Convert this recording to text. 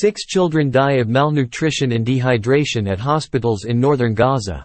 Six children die of malnutrition and dehydration at hospitals in northern Gaza.